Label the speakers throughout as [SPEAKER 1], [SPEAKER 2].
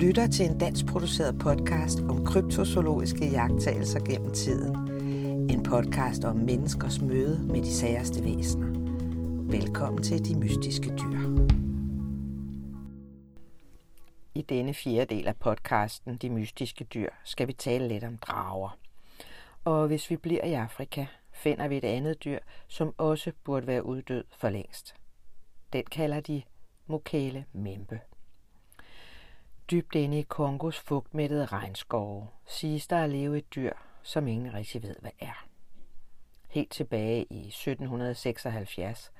[SPEAKER 1] lytter til en dansk produceret podcast om kryptozoologiske jagttagelser gennem tiden. En podcast om menneskers møde med de særste væsener. Velkommen til De Mystiske Dyr. I denne fjerde del af podcasten De Mystiske Dyr skal vi tale lidt om drager. Og hvis vi bliver i Afrika, finder vi et andet dyr, som også burde være uddød for længst. Den kalder de Mokale Membe. Dybt inde i Kongos fugtmættede regnskove siges der at leve et dyr, som ingen rigtig ved, hvad er. Helt tilbage i 1776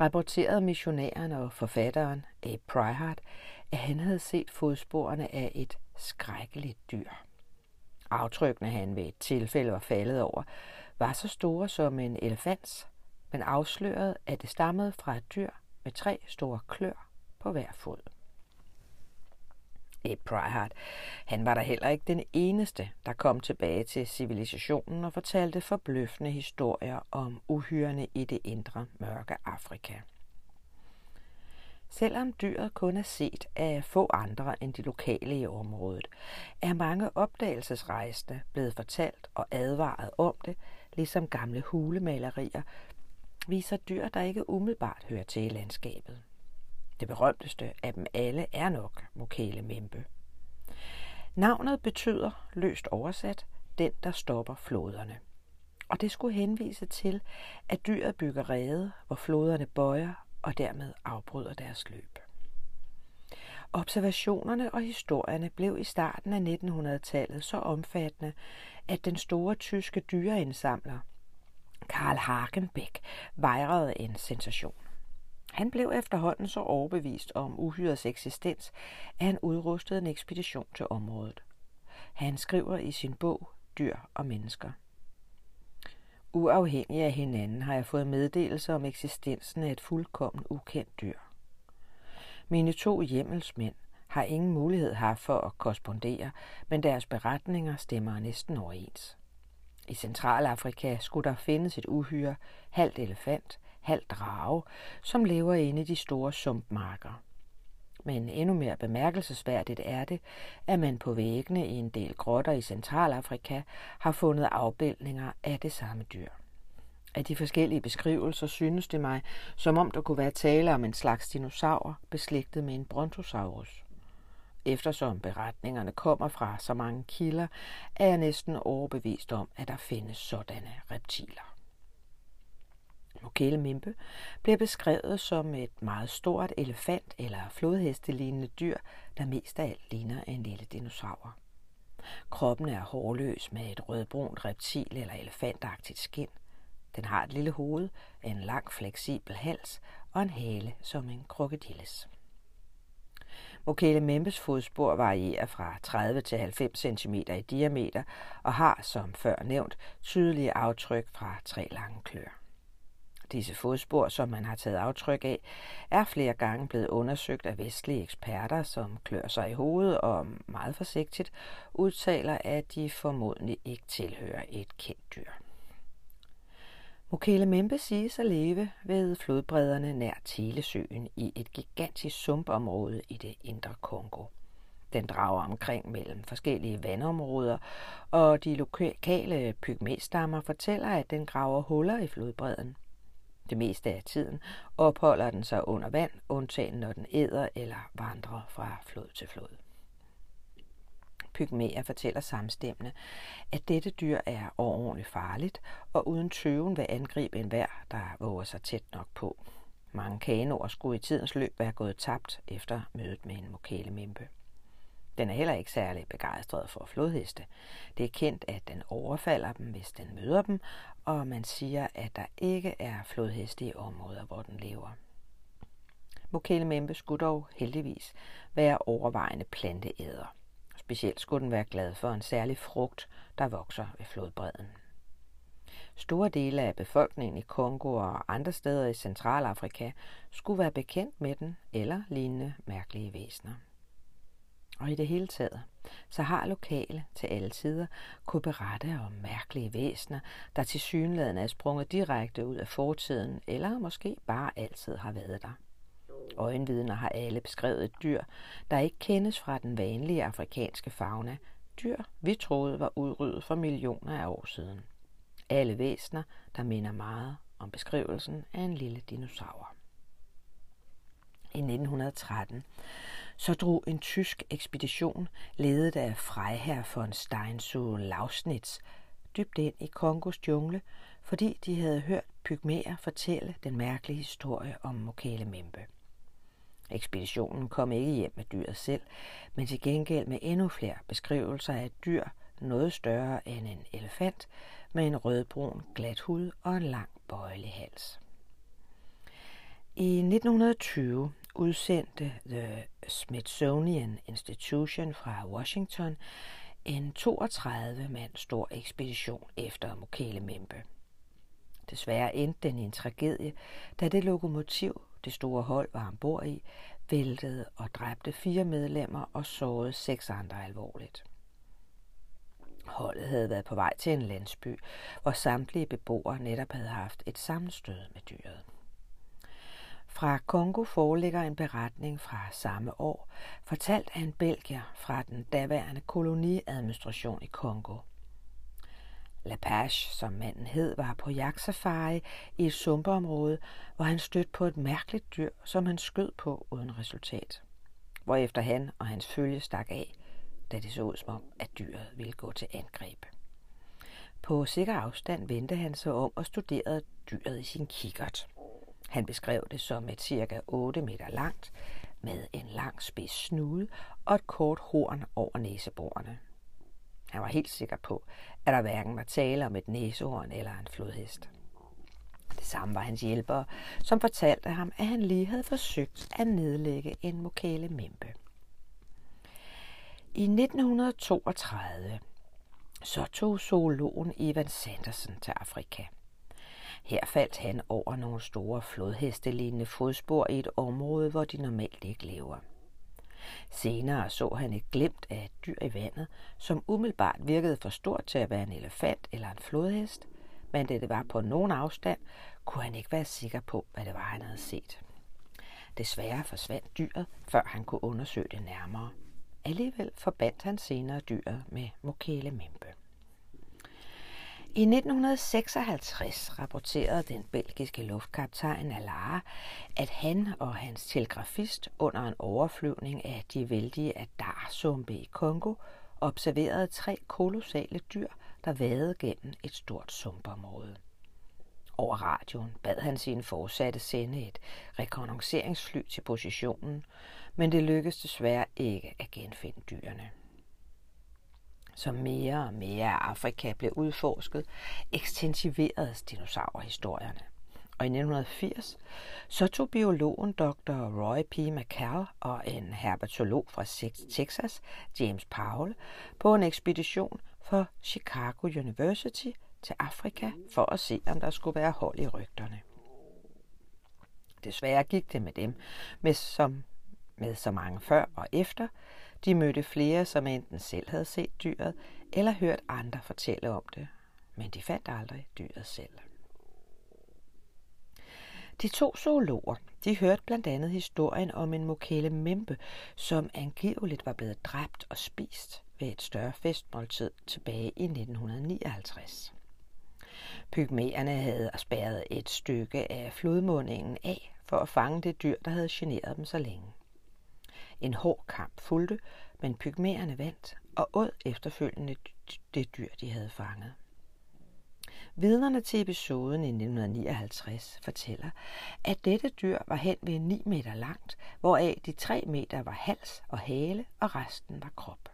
[SPEAKER 1] rapporterede missionæren og forfatteren A. Pryhart, at han havde set fodsporene af et skrækkeligt dyr. Aftrykkene han ved et tilfælde var faldet over, var så store som en elefants, men afslørede, at det stammede fra et dyr med tre store klør på hver fod. Ed Pryhart, han var der heller ikke den eneste, der kom tilbage til civilisationen og fortalte forbløffende historier om uhyrene i det indre mørke Afrika. Selvom dyret kun er set af få andre end de lokale i området, er mange opdagelsesrejsende blevet fortalt og advaret om det, ligesom gamle hulemalerier viser dyr, der ikke umiddelbart hører til i landskabet. Det berømteste af dem alle er nok Mokele Membe. Navnet betyder, løst oversat, den, der stopper floderne. Og det skulle henvise til, at dyret bygger rede, hvor floderne bøjer og dermed afbryder deres løb. Observationerne og historierne blev i starten af 1900-tallet så omfattende, at den store tyske dyreindsamler Karl Hagenbeck vejrede en sensation. Han blev efterhånden så overbevist om uhyrets eksistens, at han udrustede en ekspedition til området. Han skriver i sin bog Dyr og Mennesker. Uafhængig af hinanden har jeg fået meddelelse om eksistensen af et fuldkommen ukendt dyr. Mine to hjemmelsmænd har ingen mulighed haft for at korrespondere, men deres beretninger stemmer næsten overens. I Centralafrika skulle der findes et uhyre, halvt elefant, halv drage, som lever inde i de store sumpmarker. Men endnu mere bemærkelsesværdigt er det, at man på væggene i en del grotter i Centralafrika har fundet afbildninger af det samme dyr. Af de forskellige beskrivelser synes det mig, som om der kunne være tale om en slags dinosaur beslægtet med en brontosaurus. Eftersom beretningerne kommer fra så mange kilder, er jeg næsten overbevist om, at der findes sådanne reptiler. Mokele bliver beskrevet som et meget stort elefant- eller flodhestelignende dyr, der mest af alt ligner en lille dinosaur. Kroppen er hårløs med et rødbrunt reptil- eller elefantagtigt skin. Den har et lille hoved, en lang fleksibel hals og en hale som en krokodilles. Mokele Membes fodspor varierer fra 30 til 90 cm i diameter og har, som før nævnt, tydelige aftryk fra tre lange klør. Disse fodspor, som man har taget aftryk af, er flere gange blevet undersøgt af vestlige eksperter, som klør sig i hovedet og meget forsigtigt udtaler, at de formodentlig ikke tilhører et kendt dyr. Mokele Membe siges at leve ved flodbredderne nær Telesøen i et gigantisk sumpområde i det indre Kongo. Den drager omkring mellem forskellige vandområder, og de lokale pygmæstammer fortæller, at den graver huller i flodbredden. Det meste af tiden opholder den sig under vand, undtagen når den æder eller vandrer fra flod til flod. Pygmæer fortæller samstemmende, at dette dyr er overordentligt farligt og uden tøven vil angribe enhver, der våger sig tæt nok på. Mange kanoer skulle i tidens løb være gået tabt efter mødet med en mokalemimpe. Den er heller ikke særlig begejstret for flodheste. Det er kendt, at den overfalder dem, hvis den møder dem, og man siger, at der ikke er flodheste i områder, hvor den lever. Mokele Membe skulle dog heldigvis være overvejende planteæder. Specielt skulle den være glad for en særlig frugt, der vokser ved flodbredden. Store dele af befolkningen i Kongo og andre steder i Centralafrika skulle være bekendt med den eller lignende mærkelige væsener. Og i det hele taget, så har lokale til alle tider kunne berette om mærkelige væsener, der til synligheden er sprunget direkte ud af fortiden, eller måske bare altid har været der. Øjenvidner har alle beskrevet et dyr, der ikke kendes fra den vanlige afrikanske fauna. Dyr, vi troede var udryddet for millioner af år siden. Alle væsner, der minder meget om beskrivelsen af en lille dinosaur. I 1913 så drog en tysk ekspedition, ledet af Freiherr von Steinsu Lausnitz, dybt ind i Kongos jungle, fordi de havde hørt pygmæer fortælle den mærkelige historie om Mokale Membe. Ekspeditionen kom ikke hjem med dyret selv, men til gengæld med endnu flere beskrivelser af et dyr, noget større end en elefant, med en rødbrun glat hud og en lang bøjelig hals. I 1920 udsendte The Smithsonian Institution fra Washington en 32 mand stor ekspedition efter Mokele Membe. Desværre endte den i en tragedie, da det lokomotiv, det store hold var ombord i, væltede og dræbte fire medlemmer og sårede seks andre alvorligt. Holdet havde været på vej til en landsby, hvor samtlige beboere netop havde haft et sammenstød med dyret. Fra Kongo foreligger en beretning fra samme år, fortalt af en belgier fra den daværende koloniadministration i Kongo. Lapage, som manden hed, var på jagtsafari i et sumpeområde, hvor han stødte på et mærkeligt dyr, som han skød på uden resultat. Hvorefter han og hans følge stak af, da det så ud som om, at dyret ville gå til angreb. På sikker afstand vendte han sig om og studerede dyret i sin kikkert. Han beskrev det som et cirka 8 meter langt, med en lang spids snude og et kort horn over næseborene. Han var helt sikker på, at der hverken var tale om et næsehorn eller en flodhest. Det samme var hans hjælper, som fortalte ham, at han lige havde forsøgt at nedlægge en mokale membe. I 1932 så tog zoologen Ivan Sanderson til Afrika. Her faldt han over nogle store flodhestelignende fodspor i et område, hvor de normalt ikke lever. Senere så han et glimt af et dyr i vandet, som umiddelbart virkede for stort til at være en elefant eller en flodhest, men da det var på nogen afstand, kunne han ikke være sikker på, hvad det var, han havde set. Desværre forsvandt dyret, før han kunne undersøge det nærmere. Alligevel forbandt han senere dyret med Mokele Membe. I 1956 rapporterede den belgiske luftkaptajn Alara, at han og hans telegrafist under en overflyvning af de vældige Adar-sumpe i Kongo observerede tre kolossale dyr, der vadede gennem et stort sumpområde. Over radioen bad han sine forsatte sende et rekognosceringsfly til positionen, men det lykkedes desværre ikke at genfinde dyrene. Som mere og mere af Afrika blev udforsket, ekstensiveredes dinosaurhistorierne. Og i 1980 så tog biologen Dr. Roy P. McCall og en herpetolog fra Texas, James Powell, på en ekspedition for Chicago University til Afrika for at se, om der skulle være hold i rygterne. Desværre gik det med dem, med som med så mange før og efter, de mødte flere, som enten selv havde set dyret, eller hørt andre fortælle om det, men de fandt aldrig dyret selv. De to zoologer, de hørte blandt andet historien om en mokele membe, som angiveligt var blevet dræbt og spist ved et større festmåltid tilbage i 1959. Pygmæerne havde spærret et stykke af flodmundingen af for at fange det dyr, der havde generet dem så længe. En hård kamp fulgte, men pygmæerne vandt og åd efterfølgende det dyr, de havde fanget. Vidnerne til episoden i 1959 fortæller, at dette dyr var hen ved 9 meter langt, hvoraf de 3 meter var hals og hale, og resten var krop.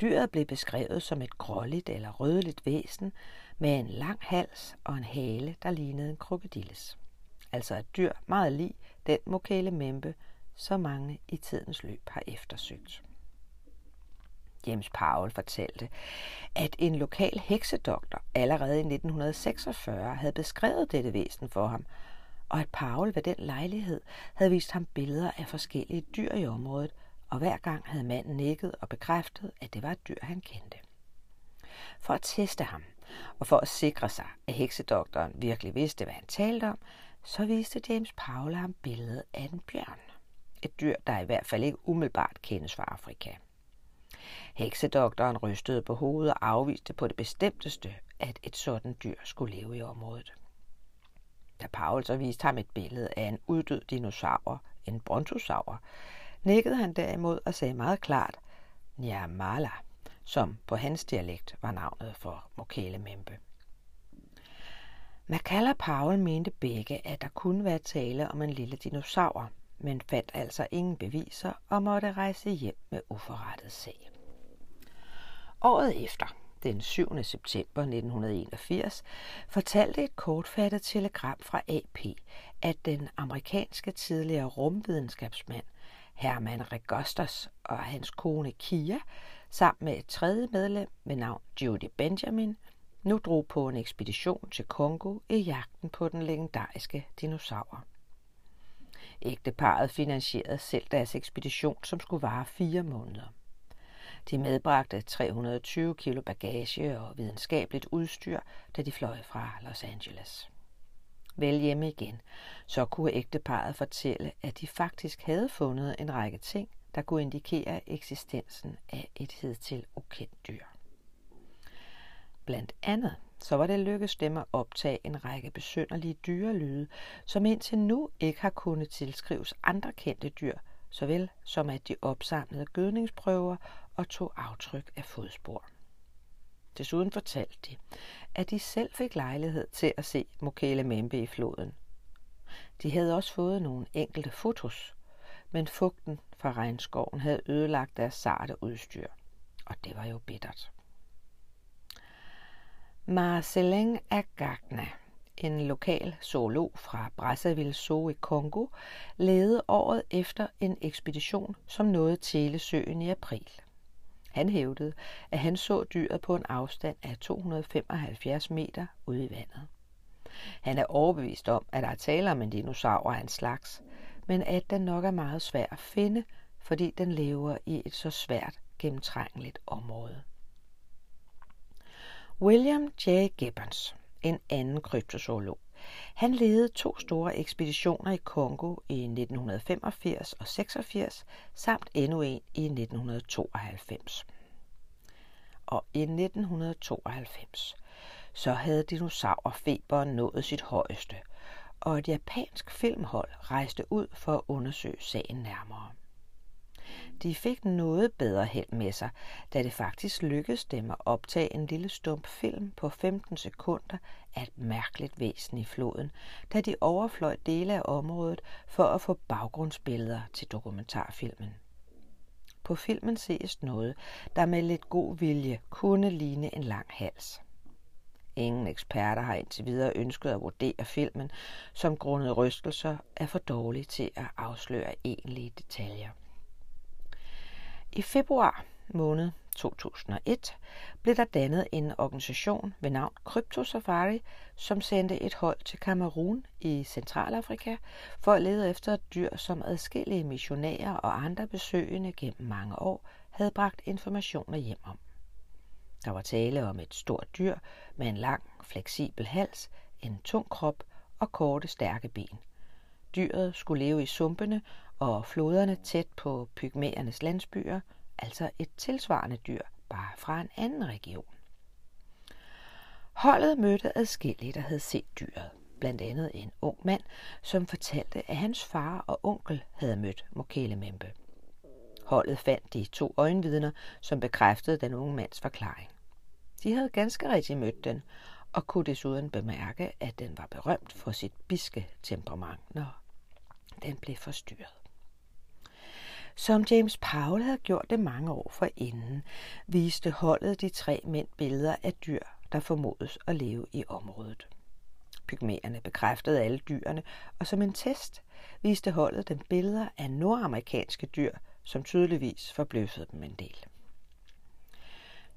[SPEAKER 1] Dyret blev beskrevet som et gråligt eller rødligt væsen med en lang hals og en hale, der lignede en krokodilles. Altså et dyr meget lig den mokale membe, så mange i tidens løb har eftersøgt. James Powell fortalte, at en lokal heksedoktor allerede i 1946 havde beskrevet dette væsen for ham, og at Powell ved den lejlighed havde vist ham billeder af forskellige dyr i området, og hver gang havde manden nikket og bekræftet, at det var et dyr, han kendte. For at teste ham, og for at sikre sig, at heksedoktoren virkelig vidste, hvad han talte om, så viste James Powell ham billedet af en bjørn. Et dyr, der i hvert fald ikke umiddelbart kendes fra Afrika. Heksedoktoren rystede på hovedet og afviste på det bestemteste, at et sådan dyr skulle leve i området. Da Paul så viste ham et billede af en uddød dinosaur, en brontosaur, nikkede han derimod og sagde meget klart, Nyamala, som på hans dialekt var navnet for Mokele Membe. og Paul mente begge, at der kunne være tale om en lille dinosaur, men fandt altså ingen beviser og måtte rejse hjem med uforrettet sag. Året efter, den 7. september 1981, fortalte et kortfattet telegram fra AP, at den amerikanske tidligere rumvidenskabsmand Herman Regostas og hans kone Kia, sammen med et tredje medlem ved navn Judy Benjamin, nu drog på en ekspedition til Kongo i jagten på den legendariske dinosaur. Ægteparet finansierede selv deres ekspedition, som skulle vare fire måneder. De medbragte 320 kilo bagage og videnskabeligt udstyr, da de fløj fra Los Angeles. Vel hjemme igen, så kunne ægteparet fortælle, at de faktisk havde fundet en række ting, der kunne indikere eksistensen af et hidtil ukendt dyr. Blandt andet så var det lykkedes dem at optage en række besynderlige dyrelyde, som indtil nu ikke har kunnet tilskrives andre kendte dyr, såvel som at de opsamlede gødningsprøver og tog aftryk af fodspor. Desuden fortalte de, at de selv fik lejlighed til at se Mokele Membe i floden. De havde også fået nogle enkelte fotos, men fugten fra regnskoven havde ødelagt deres sarte udstyr, og det var jo bittert. Marcelin Agagna, en lokal zoolog fra Brazzaville Zoo i Kongo, ledede året efter en ekspedition, som nåede Telesøen i april. Han hævdede, at han så dyret på en afstand af 275 meter ude i vandet. Han er overbevist om, at der er tale om en dinosaur af en slags, men at den nok er meget svær at finde, fordi den lever i et så svært gennemtrængeligt område. William J. Gibbons, en anden kryptozoolog, han ledede to store ekspeditioner i Kongo i 1985 og 86, samt endnu en i 1992. Og i 1992, så havde dinosaurfeberen nået sit højeste, og et japansk filmhold rejste ud for at undersøge sagen nærmere. De fik noget bedre held med sig, da det faktisk lykkedes dem at optage en lille stump film på 15 sekunder af et mærkeligt væsen i floden, da de overfløj dele af området for at få baggrundsbilleder til dokumentarfilmen. På filmen ses noget, der med lidt god vilje kunne ligne en lang hals. Ingen eksperter har indtil videre ønsket at vurdere filmen, som grundet rystelser er for dårlig til at afsløre egentlige detaljer. I februar måned 2001 blev der dannet en organisation ved navn Crypto Safari, som sendte et hold til Kamerun i Centralafrika for at lede efter et dyr, som adskillige missionærer og andre besøgende gennem mange år havde bragt informationer hjem om. Der var tale om et stort dyr med en lang, fleksibel hals, en tung krop og korte, stærke ben. Dyret skulle leve i sumpene og floderne tæt på pygmæernes landsbyer, altså et tilsvarende dyr, bare fra en anden region. Holdet mødte adskillige, der havde set dyret. Blandt andet en ung mand, som fortalte, at hans far og onkel havde mødt Mokelemembe. Holdet fandt de to øjenvidner, som bekræftede den unge mands forklaring. De havde ganske rigtig mødt den, og kunne desuden bemærke, at den var berømt for sit biske temperament, når den blev forstyrret. Som James Powell havde gjort det mange år forinden, viste holdet de tre mænd billeder af dyr, der formodes at leve i området. Pygmæerne bekræftede alle dyrene, og som en test viste holdet dem billeder af nordamerikanske dyr, som tydeligvis forbløffede dem en del.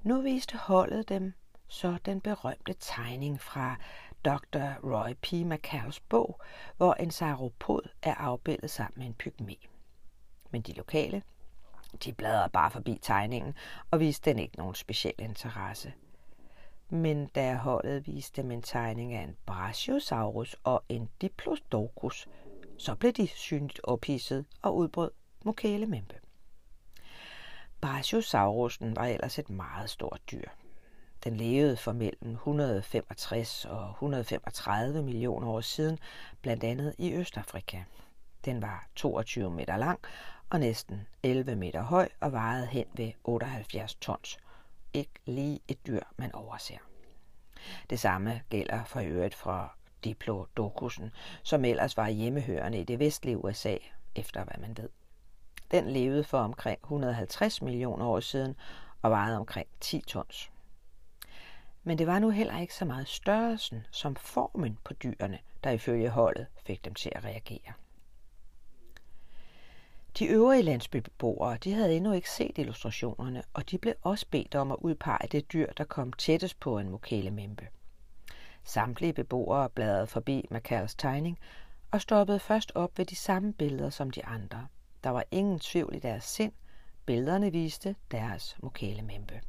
[SPEAKER 1] Nu viste holdet dem så den berømte tegning fra Dr. Roy P. McCalls bog, hvor en sauropod er afbildet sammen med en pygmæ. Men de lokale, de bladrede bare forbi tegningen og viste den ikke nogen speciel interesse. men da holdet viste dem en tegning af en Brachiosaurus og en Diplodocus, så blev de synligt ophidset og udbrød mokalemembe. Brachiosaurusen var ellers et meget stort dyr. Den levede for mellem 165 og 135 millioner år siden, blandt andet i Østafrika. Den var 22 meter lang og næsten 11 meter høj og vejede hen ved 78 tons. Ikke lige et dyr, man overser. Det samme gælder for øvrigt fra Diplodocusen, som ellers var hjemmehørende i det vestlige USA, efter hvad man ved. Den levede for omkring 150 millioner år siden og vejede omkring 10 tons. Men det var nu heller ikke så meget størrelsen som formen på dyrene, der ifølge holdet fik dem til at reagere. De øvrige landsbybeboere de havde endnu ikke set illustrationerne, og de blev også bedt om at udpege det dyr, der kom tættest på en mokelemembe. Samtlige beboere bladrede forbi Macals tegning og stoppede først op ved de samme billeder som de andre. Der var ingen tvivl i deres sind. Billederne viste deres mokelemembe.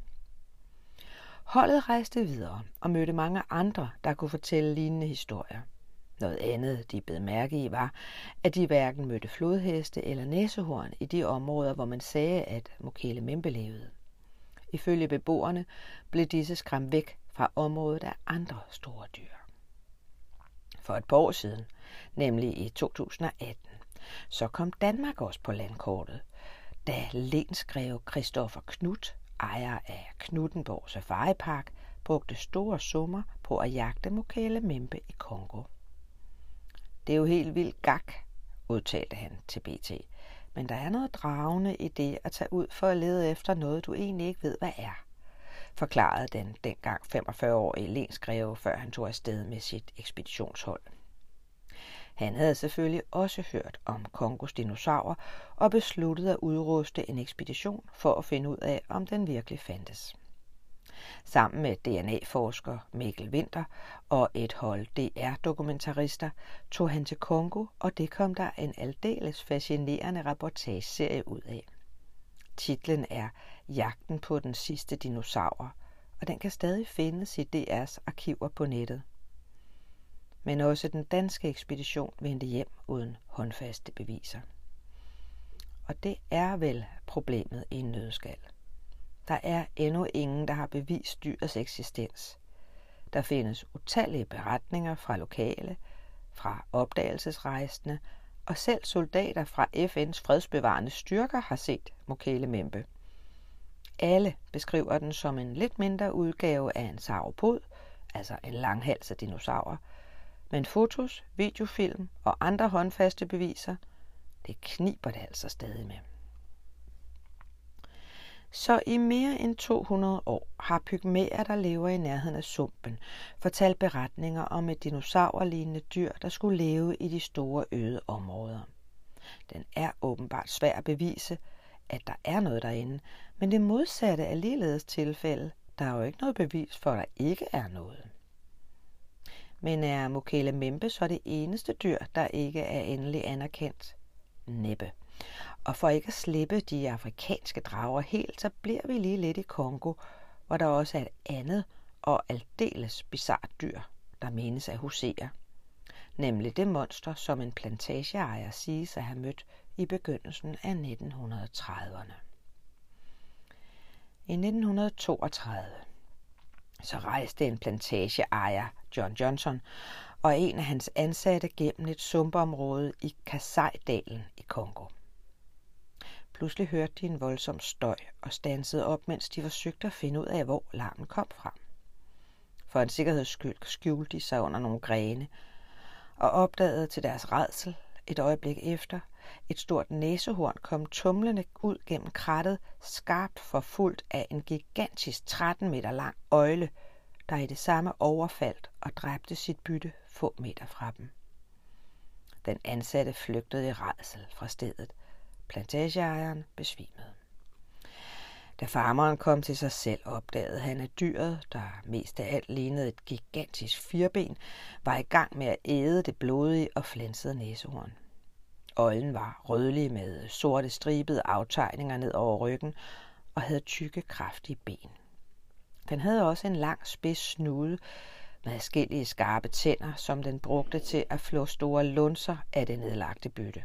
[SPEAKER 1] Holdet rejste videre og mødte mange andre, der kunne fortælle lignende historier. Noget andet, de bed mærke i, var, at de hverken mødte flodheste eller næsehorn i de områder, hvor man sagde, at Mokele Membe levede. Ifølge beboerne blev disse skræmt væk fra området af andre store dyr. For et par år siden, nemlig i 2018, så kom Danmark også på landkortet, da lensgreve Christoffer Knut, ejer af Knuttenborg Safari Park, brugte store summer på at jagte Mokele Membe i Kongo. Det er jo helt vildt gak, udtalte han til BT. Men der er noget dragende i det at tage ud for at lede efter noget, du egentlig ikke ved, hvad er, forklarede den dengang 45-årige lensgreve, før han tog afsted med sit ekspeditionshold. Han havde selvfølgelig også hørt om Kongos dinosaurer og besluttede at udruste en ekspedition for at finde ud af, om den virkelig fandtes. Sammen med DNA-forsker Mikkel Winter og et hold DR-dokumentarister tog han til Kongo, og det kom der en aldeles fascinerende reportageserie ud af. Titlen er Jagten på den sidste dinosaur, og den kan stadig findes i DR's arkiver på nettet. Men også den danske ekspedition vendte hjem uden håndfaste beviser. Og det er vel problemet i en nødskal. Der er endnu ingen, der har bevist dyrets eksistens. Der findes utallige beretninger fra lokale, fra opdagelsesrejsende, og selv soldater fra FN's fredsbevarende styrker har set Mokele Membe. Alle beskriver den som en lidt mindre udgave af en sauropod, altså en langhals af dinosaurer, men fotos, videofilm og andre håndfaste beviser, det kniber det altså stadig med. Så i mere end 200 år har pygmæer, der lever i nærheden af sumpen, fortalt beretninger om et dinosaurlignende dyr, der skulle leve i de store øde områder. Den er åbenbart svær at bevise, at der er noget derinde, men det modsatte er ligeledes tilfælde. Der er jo ikke noget bevis for, at der ikke er noget. Men er Mokele Membe så det eneste dyr, der ikke er endelig anerkendt? Næppe. Og for ikke at slippe de afrikanske drager helt, så bliver vi lige lidt i Kongo, hvor der også er et andet og aldeles bizart dyr, der menes at husere. Nemlig det monster, som en plantageejer siges at have mødt i begyndelsen af 1930'erne. I 1932 så rejste en plantageejer, John Johnson, og en af hans ansatte gennem et sumpområde i Kasai-dalen i Kongo. Pludselig hørte de en voldsom støj og stansede op, mens de forsøgte at finde ud af, hvor larmen kom fra. For en sikkerheds skyld skjulte de sig under nogle grene og opdagede til deres redsel et øjeblik efter, et stort næsehorn kom tumlende ud gennem krattet, skarpt forfulgt af en gigantisk 13 meter lang øjle, der i det samme overfaldt og dræbte sit bytte få meter fra dem. Den ansatte flygtede i redsel fra stedet, Plantageejeren besvimede. Da farmeren kom til sig selv, opdagede han, at dyret, der mest af alt lignede et gigantisk firben, var i gang med at æde det blodige og flænsede næsehorn. Øjlen var rødlig med sorte stribede aftegninger ned over ryggen og havde tykke, kraftige ben. Den havde også en lang spids snude med forskellige skarpe tænder, som den brugte til at flå store lunser af det nedlagte bytte.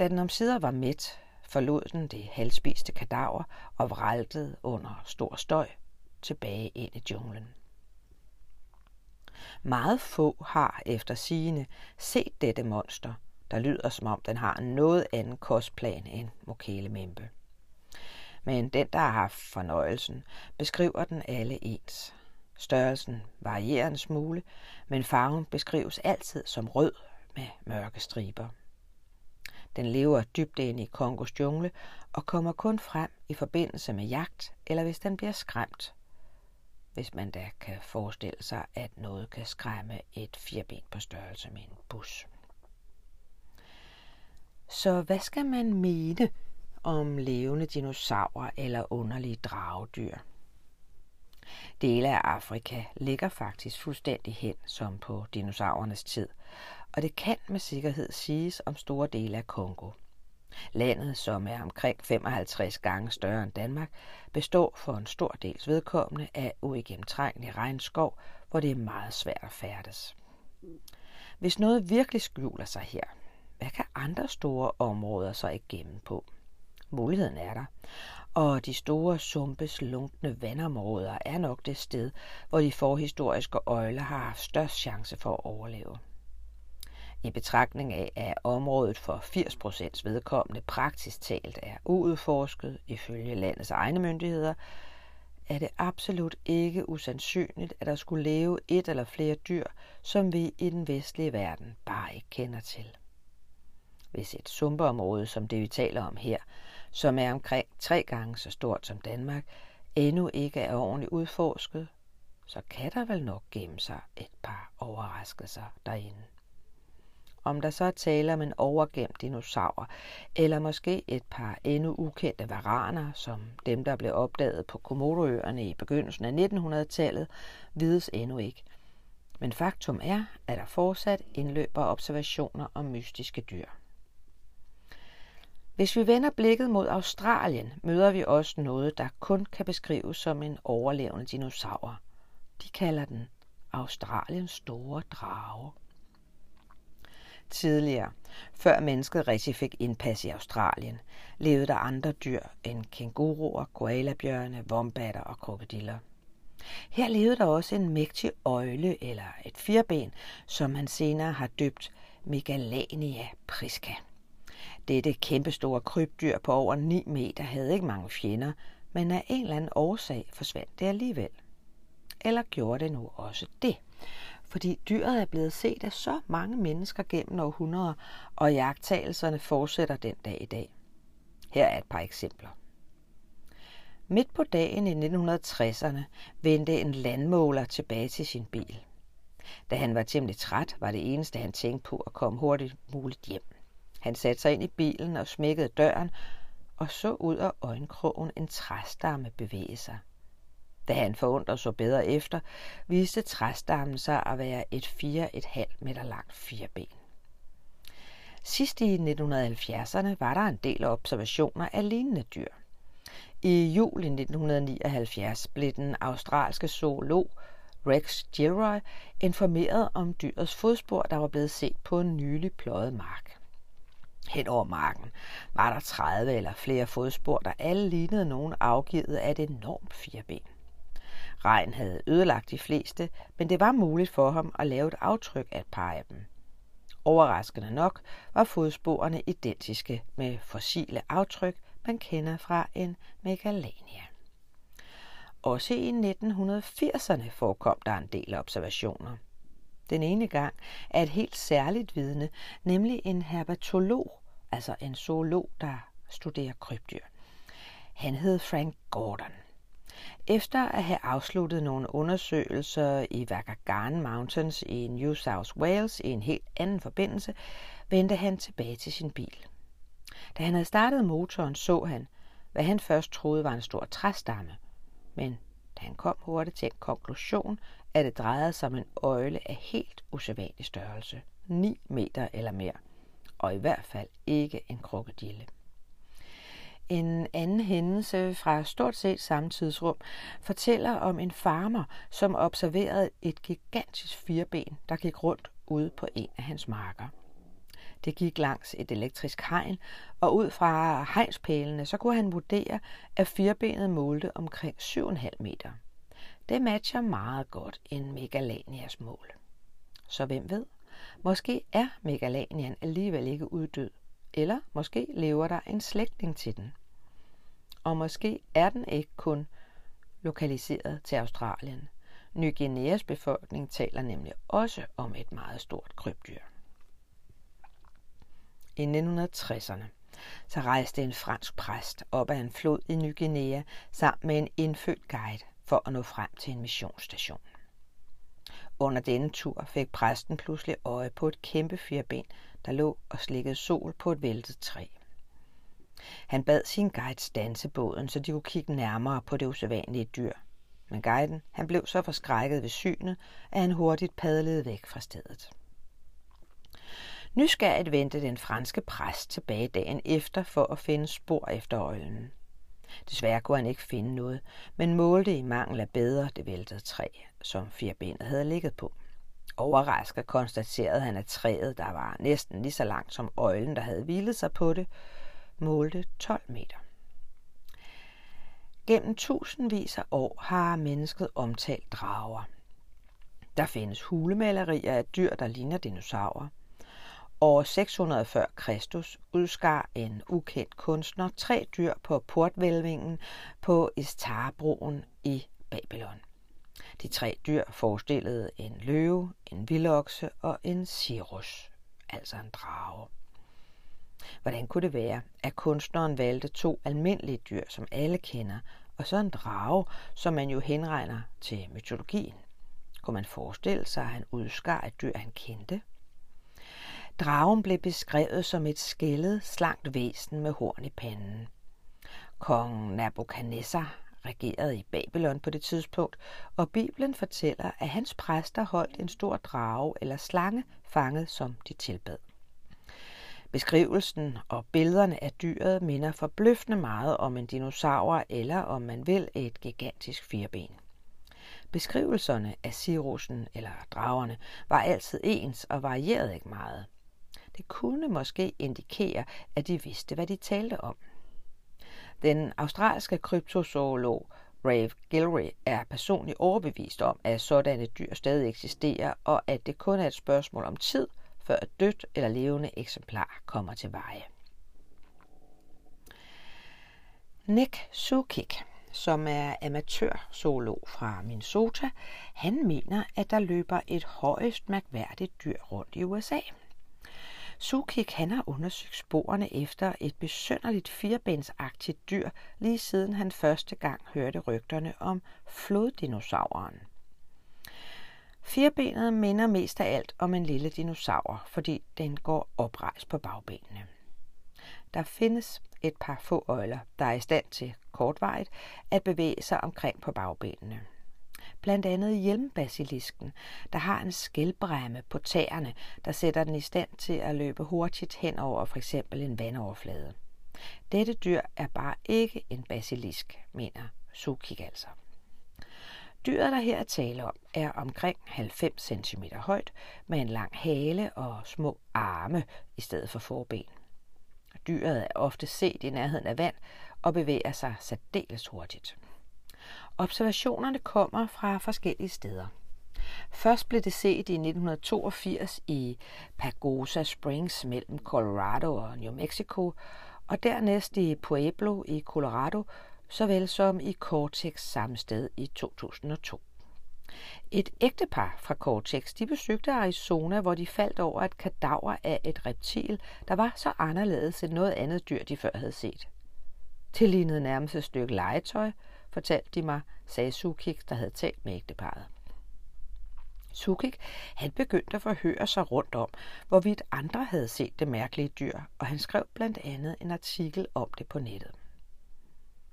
[SPEAKER 1] Da den omsider var mæt, forlod den det halvspiste kadaver og vraltede under stor støj tilbage ind i junglen. Meget få har efter sigende set dette monster, der lyder som om den har en noget anden kostplan end Mokele Men den, der har haft fornøjelsen, beskriver den alle ens. Størrelsen varierer en smule, men farven beskrives altid som rød med mørke striber. Den lever dybt inde i Kongos jungle og kommer kun frem i forbindelse med jagt eller hvis den bliver skræmt. Hvis man da kan forestille sig, at noget kan skræmme et firben på størrelse med en bus. Så hvad skal man mene om levende dinosaurer eller underlige dragedyr? Dele af Afrika ligger faktisk fuldstændig hen som på dinosaurernes tid, og det kan med sikkerhed siges om store dele af Kongo. Landet, som er omkring 55 gange større end Danmark, består for en stor dels vedkommende af uigennemtrængelig regnskov, hvor det er meget svært at færdes. Hvis noget virkelig skjuler sig her, hvad kan andre store områder så ikke gemme på? Muligheden er der, og de store sumpes lunkne vandområder er nok det sted, hvor de forhistoriske øjler har haft størst chance for at overleve. I betragtning af, at området for 80% vedkommende praktisk talt er uudforsket ifølge landets egne myndigheder, er det absolut ikke usandsynligt, at der skulle leve et eller flere dyr, som vi i den vestlige verden bare ikke kender til. Hvis et sumpeområde, som det vi taler om her, som er omkring tre gange så stort som Danmark, endnu ikke er ordentligt udforsket, så kan der vel nok gemme sig et par overraskelser derinde. Om der så er tale om en overgemt dinosaur, eller måske et par endnu ukendte varaner, som dem, der blev opdaget på Komodoøerne i begyndelsen af 1900-tallet, vides endnu ikke. Men faktum er, at der fortsat indløber observationer om mystiske dyr. Hvis vi vender blikket mod Australien, møder vi også noget, der kun kan beskrives som en overlevende dinosaur. De kalder den Australiens store drage. Tidligere, før mennesket rigtig fik indpas i Australien, levede der andre dyr end kænguruer, koalabjørne, vombatter og krokodiller. Her levede der også en mægtig øjle eller et firben, som man senere har døbt Megalania prisca. Dette kæmpestore krybdyr på over 9 meter havde ikke mange fjender, men af en eller anden årsag forsvandt det alligevel. Eller gjorde det nu også det? Fordi dyret er blevet set af så mange mennesker gennem århundreder, og jagttagelserne fortsætter den dag i dag. Her er et par eksempler. Midt på dagen i 1960'erne vendte en landmåler tilbage til sin bil. Da han var temmelig træt, var det eneste, han tænkte på at komme hurtigt muligt hjem. Han satte sig ind i bilen og smækkede døren og så ud af øjenkrogen en træstamme bevæge sig. Da han forundret så bedre efter, viste træstammen sig at være et 4,5 meter langt fireben. Sidst i 1970'erne var der en del observationer af lignende dyr. I juli 1979 blev den australske zoolog Rex Gilroy informeret om dyrets fodspor, der var blevet set på en nylig pløjet mark. Hen over marken var der 30 eller flere fodspor, der alle lignede nogen afgivet af et enormt fireben. Regn havde ødelagt de fleste, men det var muligt for ham at lave et aftryk af et par af dem. Overraskende nok var fodsporene identiske med fossile aftryk, man kender fra en megalania. Også i 1980'erne forekom der en del observationer. Den ene gang er et helt særligt vidne, nemlig en herpetolog, altså en zoolog, der studerer krybdyr. Han hed Frank Gordon. Efter at have afsluttet nogle undersøgelser i Wagagan Mountains i New South Wales i en helt anden forbindelse, vendte han tilbage til sin bil. Da han havde startet motoren, så han, hvad han først troede var en stor træstamme. Men da han kom hurtigt til en konklusion, at det drejede sig om en øjle af helt usædvanlig størrelse, 9 meter eller mere, og i hvert fald ikke en krokodille. En anden hændelse fra stort set samme tidsrum fortæller om en farmer, som observerede et gigantisk fireben, der gik rundt ude på en af hans marker. Det gik langs et elektrisk hegn, og ud fra hegnspælene så kunne han vurdere, at firbenet målte omkring 7,5 meter. Det matcher meget godt en Megalanias mål. Så hvem ved? Måske er Megalanian alligevel ikke uddød, eller måske lever der en slægtning til den. Og måske er den ikke kun lokaliseret til Australien. Ny Guineas befolkning taler nemlig også om et meget stort krybdyr. I 1960'erne så rejste en fransk præst op ad en flod i Ny Guinea sammen med en indfødt guide for at nå frem til en missionsstation. Under denne tur fik præsten pludselig øje på et kæmpe firben, der lå og slikkede sol på et væltet træ. Han bad sin guide stanse båden, så de kunne kigge nærmere på det usædvanlige dyr. Men guiden han blev så forskrækket ved synet, at han hurtigt padlede væk fra stedet. Nysgerrigt vendte den franske præst tilbage dagen efter for at finde spor efter øjlen. Desværre kunne han ikke finde noget, men målte i mangel af bedre det væltede træ, som firbenet havde ligget på. Overrasket konstaterede han, at træet, der var næsten lige så langt som øjlen, der havde hvilet sig på det, målte 12 meter. Gennem tusindvis af år har mennesket omtalt drager. Der findes hulemalerier af dyr, der ligner dinosaurer. År 600 før Kristus udskar en ukendt kunstner tre dyr på portvælvingen på Istarbroen i Babylon. De tre dyr forestillede en løve, en vildokse og en cirrus, altså en drage. Hvordan kunne det være, at kunstneren valgte to almindelige dyr, som alle kender, og så en drage, som man jo henregner til mytologien? Kunne man forestille sig, at han udskar et dyr, han kendte? Dragen blev beskrevet som et skældet, slankt væsen med horn i panden. Kong Nabucodonosor regerede i Babylon på det tidspunkt, og Bibelen fortæller, at hans præster holdt en stor drage eller slange fanget, som de tilbad. Beskrivelsen og billederne af dyret minder forbløffende meget om en dinosaur eller, om man vil, et gigantisk firben. Beskrivelserne af sirusen eller dragerne var altid ens og varierede ikke meget. Det kunne måske indikere, at de vidste, hvad de talte om. Den australske kryptozoolog Rave Gilroy er personligt overbevist om, at sådanne dyr stadig eksisterer, og at det kun er et spørgsmål om tid, før et dødt eller levende eksemplar kommer til veje. Nick Sukik, som er amatørzoolog fra Minnesota, han mener, at der løber et højst mærkværdigt dyr rundt i USA. Sukik han har undersøgt sporene efter et besønderligt firebensagtigt dyr, lige siden han første gang hørte rygterne om floddinosaureren. Firbenet minder mest af alt om en lille dinosaur, fordi den går oprejst på bagbenene. Der findes et par få øjler, der er i stand til kortvarigt at bevæge sig omkring på bagbenene. Blandt andet hjelmbasilisken, der har en skælbremme på tæerne, der sætter den i stand til at løbe hurtigt hen over for eksempel en vandoverflade. Dette dyr er bare ikke en basilisk, mener Sukik altså. Dyret, der her er tale om, er omkring 90 cm højt, med en lang hale og små arme i stedet for forben. Dyret er ofte set i nærheden af vand og bevæger sig særdeles hurtigt. Observationerne kommer fra forskellige steder. Først blev det set i 1982 i Pagosa Springs mellem Colorado og New Mexico, og dernæst i Pueblo i Colorado, såvel som i Cortex samme sted i 2002. Et ægtepar fra Cortex de besøgte Arizona, hvor de faldt over et kadaver af et reptil, der var så anderledes end noget andet dyr, de før havde set. Det lignede nærmest et stykke legetøj, fortalte de mig, sagde Sukik, der havde talt med ægteparet. Sukik, han begyndte at forhøre sig rundt om, hvorvidt andre havde set det mærkelige dyr, og han skrev blandt andet en artikel om det på nettet.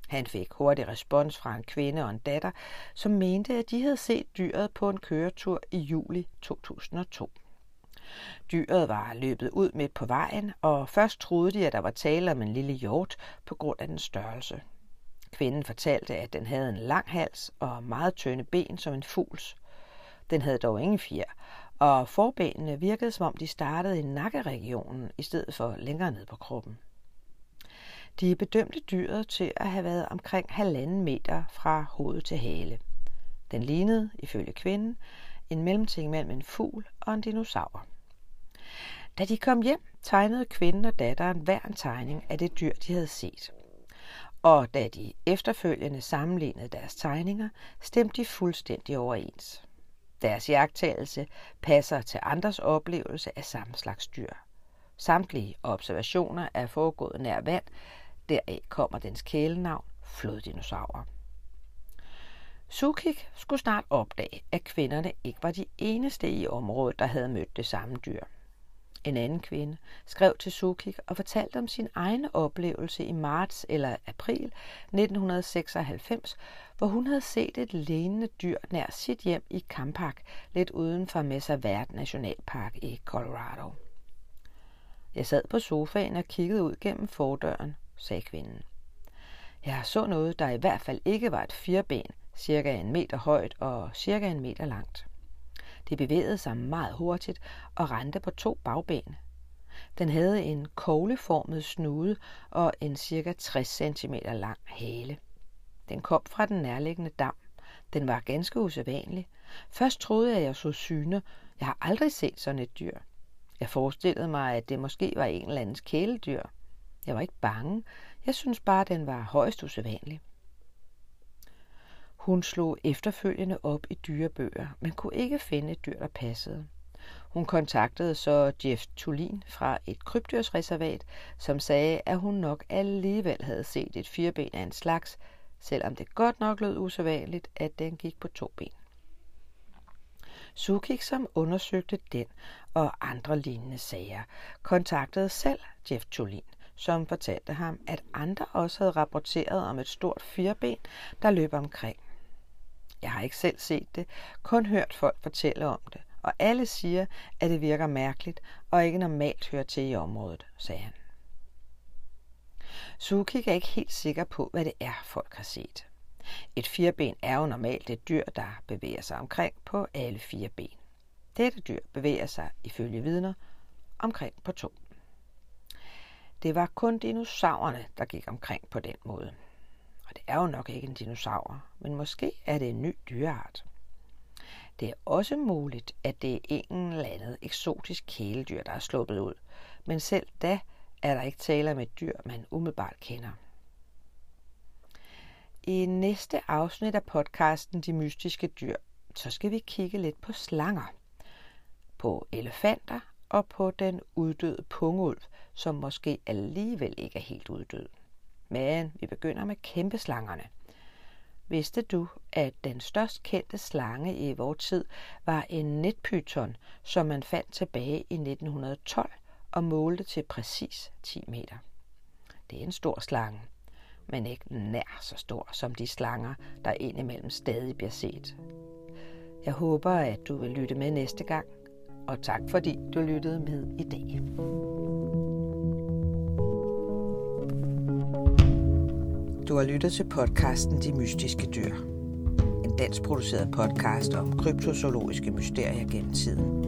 [SPEAKER 1] Han fik hurtig respons fra en kvinde og en datter, som mente, at de havde set dyret på en køretur i juli 2002. Dyret var løbet ud midt på vejen, og først troede de, at der var tale om en lille hjort på grund af den størrelse. Kvinden fortalte, at den havde en lang hals og meget tynde ben som en fugls. Den havde dog ingen fjer, og forbenene virkede som om de startede i nakkeregionen i stedet for længere ned på kroppen. De bedømte dyret til at have været omkring halvanden meter fra hoved til hale. Den lignede, ifølge kvinden, en mellemting mellem en fugl og en dinosaur. Da de kom hjem, tegnede kvinden og datteren hver en tegning af det dyr, de havde set. Og da de efterfølgende sammenlignede deres tegninger, stemte de fuldstændig overens. Deres jagttagelse passer til andres oplevelse af samme slags dyr. Samtlige observationer er foregået nær vand, deraf kommer dens kælenavn floddinosaurer. Sukik skulle snart opdage, at kvinderne ikke var de eneste i området, der havde mødt det samme dyr. En anden kvinde skrev til Sukik og fortalte om sin egen oplevelse i marts eller april 1996, hvor hun havde set et lignende dyr nær sit hjem i Campak, lidt uden for Mesa Verde Nationalpark i Colorado. Jeg sad på sofaen og kiggede ud gennem fordøren, sagde kvinden. Jeg så noget, der i hvert fald ikke var et fireben, cirka en meter højt og cirka en meter langt. Det bevægede sig meget hurtigt og rendte på to bagben. Den havde en kogleformet snude og en cirka 60 cm lang hale. Den kom fra den nærliggende dam. Den var ganske usædvanlig. Først troede jeg, at jeg så syne. Jeg har aldrig set sådan et dyr. Jeg forestillede mig, at det måske var en eller andens kæledyr. Jeg var ikke bange. Jeg synes bare, den var højst usædvanlig. Hun slog efterfølgende op i dyrebøger, men kunne ikke finde et dyr, der passede. Hun kontaktede så Jeff Tulin fra et krybdyrsreservat, som sagde, at hun nok alligevel havde set et fireben af en slags, selvom det godt nok lød usædvanligt, at den gik på to ben. Sukik, som undersøgte den og andre lignende sager, kontaktede selv Jeff Tulin, som fortalte ham, at andre også havde rapporteret om et stort firben, der løb omkring. Jeg har ikke selv set det, kun hørt folk fortælle om det, og alle siger, at det virker mærkeligt og ikke normalt hører til i området, sagde han. Sukik er ikke helt sikker på, hvad det er, folk har set. Et fireben er jo normalt et dyr, der bevæger sig omkring på alle fire ben. Dette dyr bevæger sig, ifølge vidner, omkring på to. Det var kun dinosaurerne, der gik omkring på den måde. Og det er jo nok ikke en dinosaur, men måske er det en ny dyreart. Det er også muligt, at det er en eller andet eksotisk kæledyr, der er sluppet ud, men selv da er der ikke tale om et dyr, man umiddelbart kender. I næste afsnit af podcasten De Mystiske Dyr, så skal vi kigge lidt på slanger, på elefanter og på den uddøde pungulv, som måske alligevel ikke er helt uddød. Men vi begynder med kæmpeslangerne. Vidste du, at den størst kendte slange i vores tid var en netpyton, som man fandt tilbage i 1912 og målte til præcis 10 meter? Det er en stor slange, men ikke nær så stor som de slanger, der indimellem stadig bliver set. Jeg håber, at du vil lytte med næste gang, og tak fordi du lyttede med i dag. Du har lyttet til podcasten De Mystiske Dyr. En dansk produceret podcast om kryptozoologiske mysterier gennem tiden.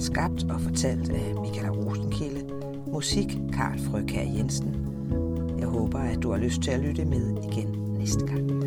[SPEAKER 1] Skabt og fortalt af Michael Rosenkilde. Musik Karl Frøkær Jensen. Jeg håber, at du har lyst til at lytte med igen næste gang.